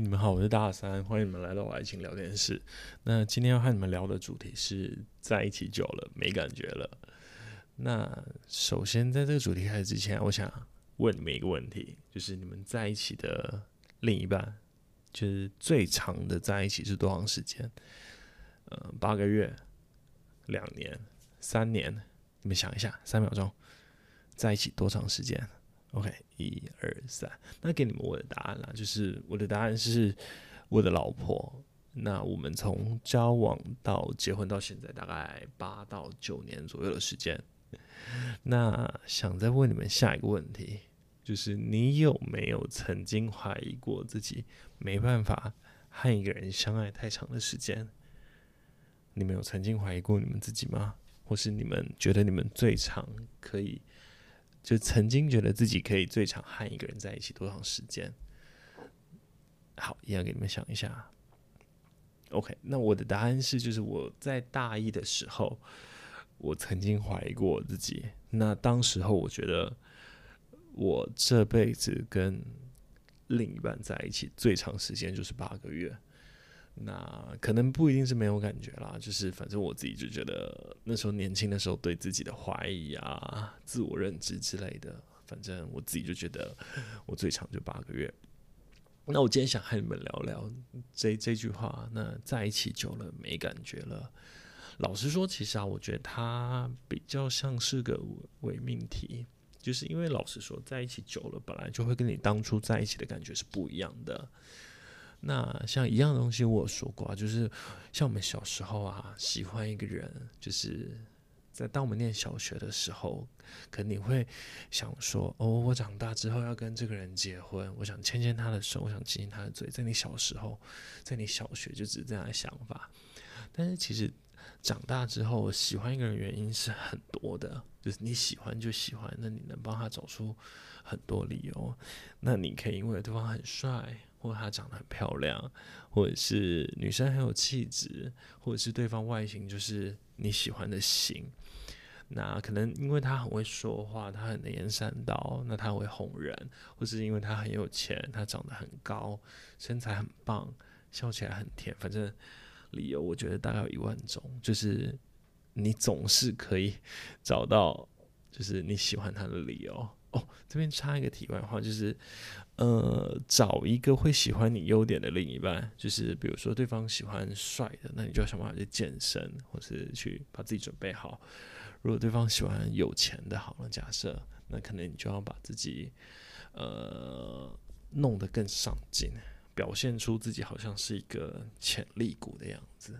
你们好，我是大三，欢迎你们来到我爱情聊天室。那今天要和你们聊的主题是在一起久了没感觉了。那首先在这个主题开始之前，我想问你们一个问题，就是你们在一起的另一半，就是最长的在一起是多长时间？呃，八个月、两年、三年？你们想一下，三秒钟，在一起多长时间？OK，一二三，那给你们我的答案啦，就是我的答案是我的老婆。那我们从交往到结婚到现在，大概八到九年左右的时间。那想再问你们下一个问题，就是你有没有曾经怀疑过自己没办法和一个人相爱太长的时间？你们有曾经怀疑过你们自己吗？或是你们觉得你们最长可以？就曾经觉得自己可以最长和一个人在一起多长时间？好，一样给你们想一下。OK，那我的答案是，就是我在大一的时候，我曾经怀疑过我自己。那当时候，我觉得我这辈子跟另一半在一起最长时间就是八个月。那可能不一定是没有感觉啦，就是反正我自己就觉得那时候年轻的时候对自己的怀疑啊、自我认知之类的，反正我自己就觉得我最长就八个月。那我今天想和你们聊聊这这句话，那在一起久了没感觉了。老实说，其实啊，我觉得它比较像是个伪命题，就是因为老实说，在一起久了，本来就会跟你当初在一起的感觉是不一样的。那像一样东西，我说过啊，就是像我们小时候啊，喜欢一个人，就是在当我们念小学的时候，可能你会想说，哦，我长大之后要跟这个人结婚，我想牵牵他的手，我想亲亲他的嘴。在你小时候，在你小学就只是这样的想法，但是其实长大之后，喜欢一个人原因是很多的，就是你喜欢就喜欢，那你能帮他找出很多理由，那你可以因为对方很帅。或者他长得很漂亮，或者是女生很有气质，或者是对方外形就是你喜欢的型。那可能因为他很会说话，他很能言善道，那他会哄人，或是因为他很有钱，他长得很高，身材很棒，笑起来很甜。反正理由我觉得大概有一万种，就是你总是可以找到，就是你喜欢他的理由。哦，这边插一个题外话，就是，呃，找一个会喜欢你优点的另一半，就是比如说对方喜欢帅的，那你就要想办法去健身，或是去把自己准备好。如果对方喜欢有钱的，好了，假设，那可能你就要把自己，呃，弄得更上进，表现出自己好像是一个潜力股的样子。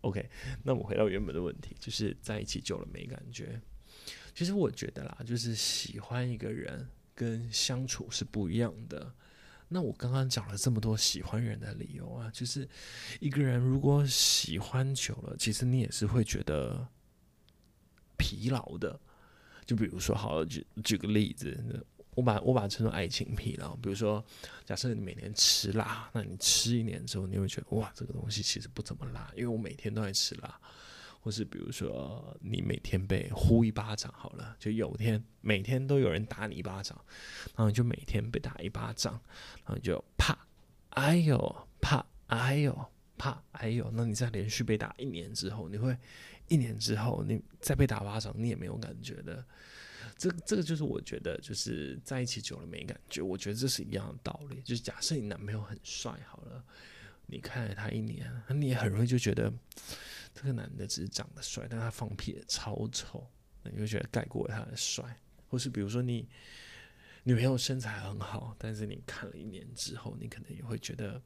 OK，那我回到原本的问题，就是在一起久了没感觉。其实我觉得啦，就是喜欢一个人跟相处是不一样的。那我刚刚讲了这么多喜欢人的理由啊，就是一个人如果喜欢久了，其实你也是会觉得疲劳的。就比如说，好，举举个例子，我把我把它称作爱情疲劳。比如说，假设你每天吃辣，那你吃一年之后，你会觉得哇，这个东西其实不怎么辣，因为我每天都在吃辣。或是比如说，你每天被呼一巴掌好了，就有天每天都有人打你一巴掌，然后你就每天被打一巴掌，然后你就啪，哎呦，啪，哎呦，啪，哎呦，那你再连续被打一年之后，你会一年之后你再被打巴掌，你也没有感觉的。这这个就是我觉得，就是在一起久了没感觉。我觉得这是一样的道理。就是假设你男朋友很帅好了，你看了他一年，你也很容易就觉得。这个男的只是长得帅，但他放屁也超臭，那你会觉得盖过他的帅。或是比如说你女朋友身材很好，但是你看了一年之后，你可能也会觉得，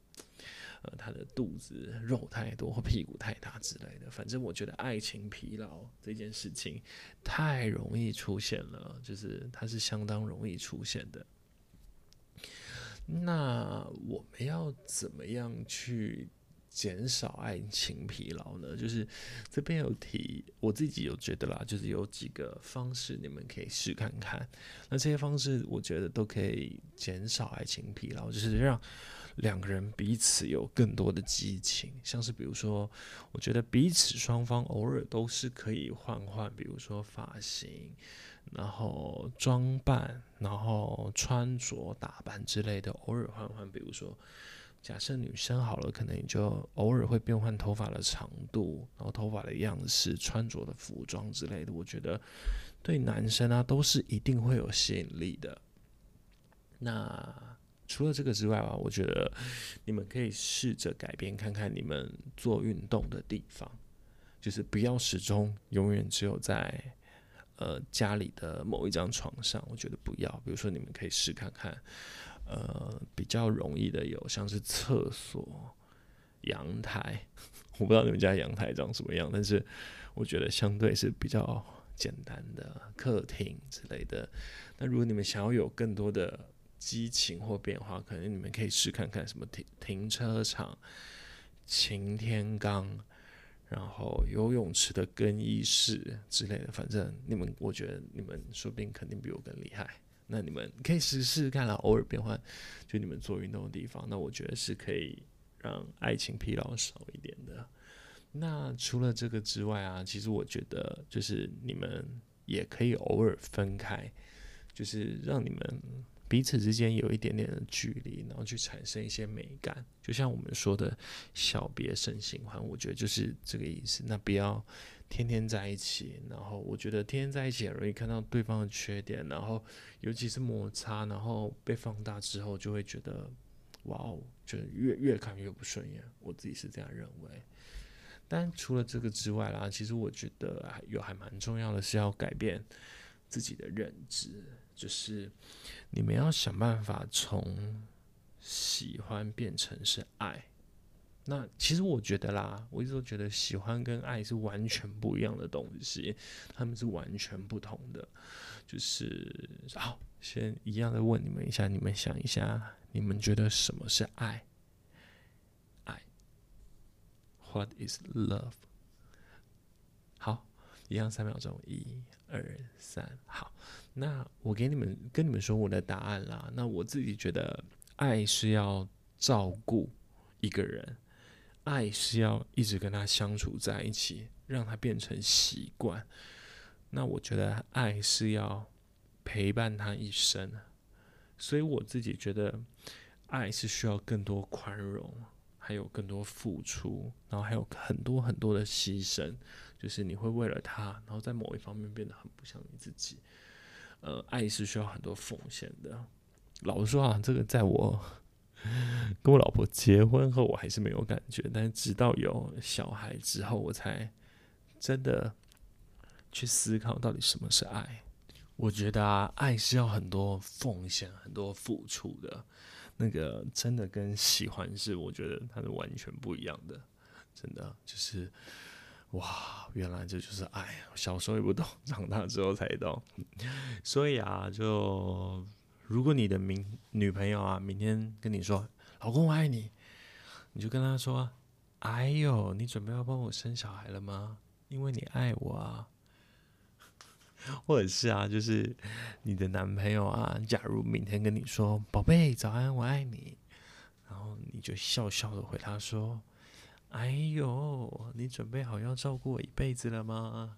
呃，他的肚子肉太多或屁股太大之类的。反正我觉得爱情疲劳这件事情太容易出现了，就是它是相当容易出现的。那我们要怎么样去减少爱情疲劳呢？就是这边有提，我自己有觉得啦，就是有几个方式你们可以试看看。那这些方式我觉得都可以减少爱情疲劳，就是让两个人彼此有更多的激情。像是比如说，我觉得彼此双方偶尔都是可以换换，比如说发型，然后装扮，然后穿着打扮之类的，偶尔换换，比如说。假设女生好了，可能你就偶尔会变换头发的长度，然后头发的样式、穿着的服装之类的。我觉得对男生啊，都是一定会有吸引力的。那除了这个之外啊，我觉得你们可以试着改变看看你们做运动的地方，就是不要始终永远只有在呃家里的某一张床上。我觉得不要，比如说你们可以试看看。呃，比较容易的有像是厕所、阳台，我不知道你们家阳台长什么样，但是我觉得相对是比较简单的客厅之类的。那如果你们想要有更多的激情或变化，可能你们可以试看看什么停停车场、擎天岗，然后游泳池的更衣室之类的。反正你们，我觉得你们说不定肯定比我更厉害。那你们可以试试看啦，偶尔变换，就你们做运动的地方，那我觉得是可以让爱情疲劳少一点的。那除了这个之外啊，其实我觉得就是你们也可以偶尔分开，就是让你们彼此之间有一点点的距离，然后去产生一些美感。就像我们说的“小别胜新欢”，我觉得就是这个意思。那不要。天天在一起，然后我觉得天天在一起很容易看到对方的缺点，然后尤其是摩擦，然后被放大之后，就会觉得哇哦，就越越看越不顺眼。我自己是这样认为。但除了这个之外啦，其实我觉得还有还蛮重要的是要改变自己的认知，就是你们要想办法从喜欢变成是爱。那其实我觉得啦，我一直都觉得喜欢跟爱是完全不一样的东西，他们是完全不同的。就是好，先一样的问你们一下，你们想一下，你们觉得什么是爱？爱？What is love？好，一样三秒钟，一、二、三，好。那我给你们跟你们说我的答案啦。那我自己觉得，爱是要照顾一个人。爱是要一直跟他相处在一起，让他变成习惯。那我觉得爱是要陪伴他一生，所以我自己觉得爱是需要更多宽容，还有更多付出，然后还有很多很多的牺牲。就是你会为了他，然后在某一方面变得很不像你自己。呃，爱是需要很多奉献的。老实说啊，这个在我。跟我老婆结婚后，我还是没有感觉，但是直到有小孩之后，我才真的去思考到底什么是爱。我觉得啊，爱是要很多奉献、很多付出的，那个真的跟喜欢是，我觉得它是完全不一样的。真的就是，哇，原来这就是爱。小时候也不懂，长大之后才懂。所以啊，就。如果你的明女朋友啊，明天跟你说“老公我爱你”，你就跟她说：“哎呦，你准备要帮我生小孩了吗？因为你爱我啊。”或者是啊，就是你的男朋友啊，假如明天跟你说“宝贝，早安，我爱你”，然后你就笑笑的回他说：“哎呦，你准备好要照顾我一辈子了吗？”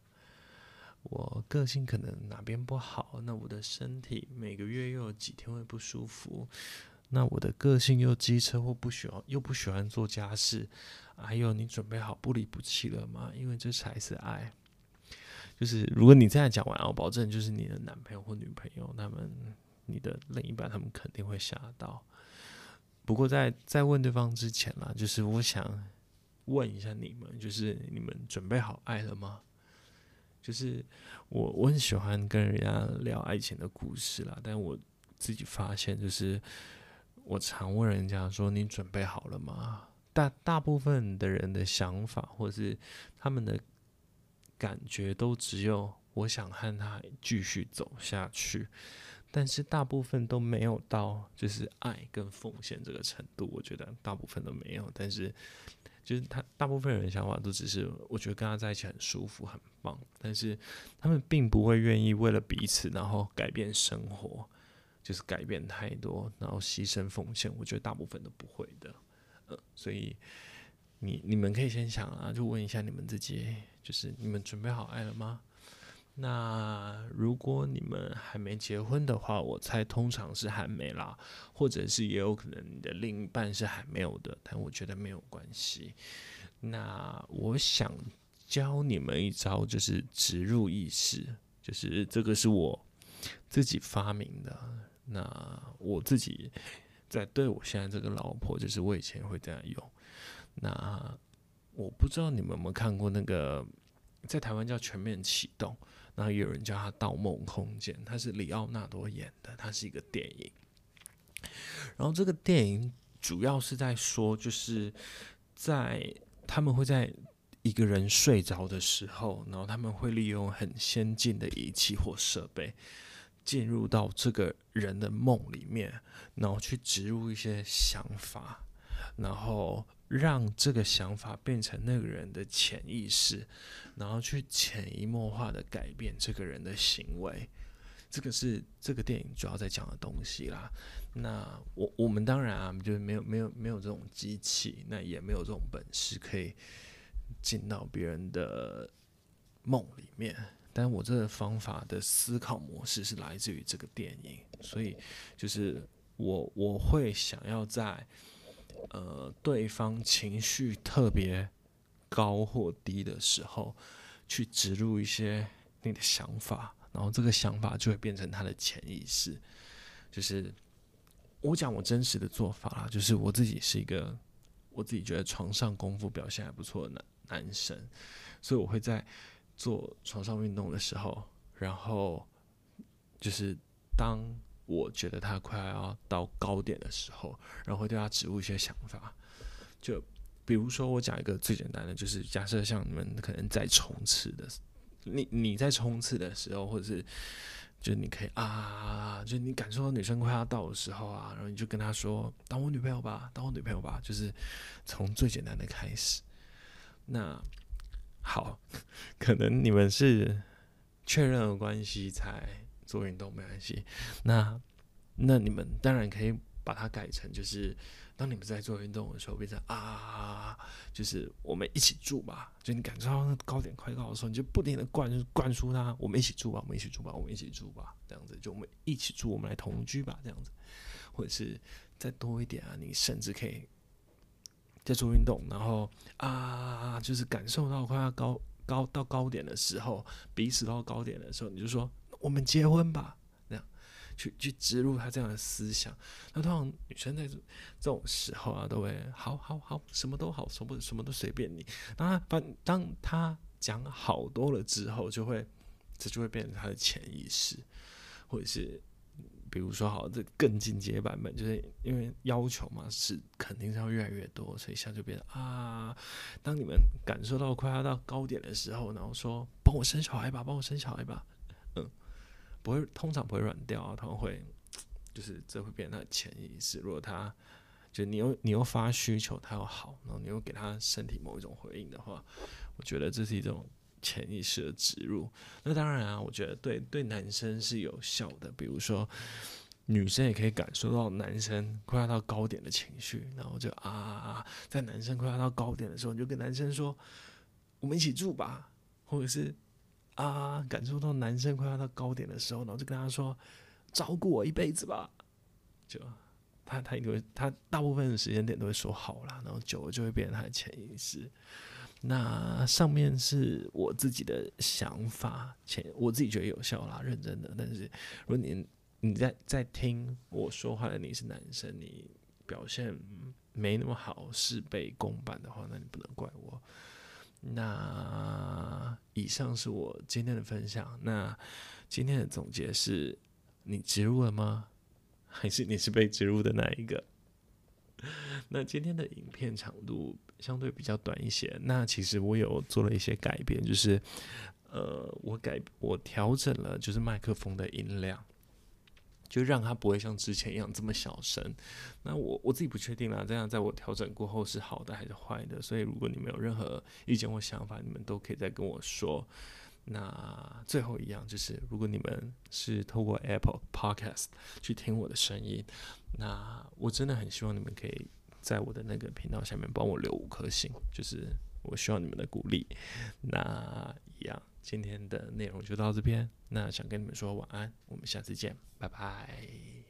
我个性可能哪边不好，那我的身体每个月又有几天会不舒服，那我的个性又机车或不喜欢又不喜欢做家事，还有你准备好不离不弃了吗？因为这才是爱。就是如果你这样讲完，我保证就是你的男朋友或女朋友，他们你的另一半他们肯定会吓到。不过在在问对方之前啦，就是我想问一下你们，就是你们准备好爱了吗？就是我我很喜欢跟人家聊爱情的故事啦，但我自己发现，就是我常问人家说：“你准备好了吗？”大大部分的人的想法或者是他们的感觉都只有我想和他继续走下去，但是大部分都没有到就是爱跟奉献这个程度。我觉得大部分都没有，但是。就是他大部分人的想法都只是，我觉得跟他在一起很舒服、很棒，但是他们并不会愿意为了彼此，然后改变生活，就是改变太多，然后牺牲奉献。我觉得大部分都不会的，呃，所以你你们可以先想啊，就问一下你们自己，就是你们准备好爱了吗？那如果你们还没结婚的话，我猜通常是还没啦，或者是也有可能你的另一半是还没有的，但我觉得没有关系。那我想教你们一招，就是植入意识，就是这个是我自己发明的。那我自己在对我现在这个老婆，就是我以前会这样用。那我不知道你们有没有看过那个，在台湾叫全面启动。然后有人叫它《盗梦空间》，它是里奥纳多演的，它是一个电影。然后这个电影主要是在说，就是在他们会在一个人睡着的时候，然后他们会利用很先进的仪器或设备，进入到这个人的梦里面，然后去植入一些想法，然后。让这个想法变成那个人的潜意识，然后去潜移默化的改变这个人的行为，这个是这个电影主要在讲的东西啦。那我我们当然啊，就是没有没有没有这种机器，那也没有这种本事可以进到别人的梦里面。但我这个方法的思考模式是来自于这个电影，所以就是我我会想要在。呃，对方情绪特别高或低的时候，去植入一些你的想法，然后这个想法就会变成他的潜意识。就是我讲我真实的做法啦，就是我自己是一个我自己觉得床上功夫表现还不错的男男生，所以我会在做床上运动的时候，然后就是当。我觉得他快要到高点的时候，然后会对他植入一些想法，就比如说我讲一个最简单的，就是假设像你们可能在冲刺的，你你在冲刺的时候，或者是就你可以啊，就你感受到女生快要到的时候啊，然后你就跟她说：“当我女朋友吧，当我女朋友吧。”就是从最简单的开始。那好，可能你们是确认了关系才。做运动没关系，那那你们当然可以把它改成，就是当你们在做运动的时候，变成啊，就是我们一起住吧。就你感受到那高点快到的时候，你就不停的灌灌输他，我们一起住吧，我们一起住吧，我们一起住吧，这样子就我们一起住，我们来同居吧，这样子，或者是再多一点啊，你甚至可以在做运动，然后啊，就是感受到快要高高到高点的时候，彼此到高点的时候，你就说。我们结婚吧，那样去去植入他这样的思想。那通常女生在这种时候啊，都会好好好，什么都好，什么什么都随便你。那当当他讲好多了之后，就会这就会变成他的潜意识，或者是比如说好，这更进阶版本，就是因为要求嘛，是肯定是要越来越多，所以现在就变成啊，当你们感受到快要到高点的时候，然后说帮我生小孩吧，帮我生小孩吧，嗯。不会，通常不会软掉啊，他们会，就是这会变成他的潜意识。如果他，就你又你又发需求，他又好，然后你又给他身体某一种回应的话，我觉得这是一种潜意识的植入。那当然啊，我觉得对对男生是有效的，比如说女生也可以感受到男生快要到高点的情绪，然后就啊，在男生快要到高点的时候，你就跟男生说，我们一起住吧，或者是。啊，感受到男生快要到高点的时候，然后就跟他说：“照顾我一辈子吧。”就他他因为他大部分的时间点都会说好啦，然后久了就会变成他的潜意识。那上面是我自己的想法，前我自己觉得有效啦，认真的。但是如果你你在在听我说话的你是男生，你表现没那么好，事倍功半的话，那你不能怪我。那以上是我今天的分享。那今天的总结是：你植入了吗？还是你是被植入的那一个？那今天的影片长度相对比较短一些。那其实我有做了一些改变，就是呃，我改我调整了，就是麦克风的音量。就让它不会像之前一样这么小声。那我我自己不确定啦，这样在我调整过后是好的还是坏的？所以如果你们有任何意见或想法，你们都可以再跟我说。那最后一样就是，如果你们是透过 Apple Podcast 去听我的声音，那我真的很希望你们可以在我的那个频道下面帮我留五颗星，就是我需要你们的鼓励。那一样，今天的内容就到这边。那想跟你们说晚安，我们下次见，拜拜。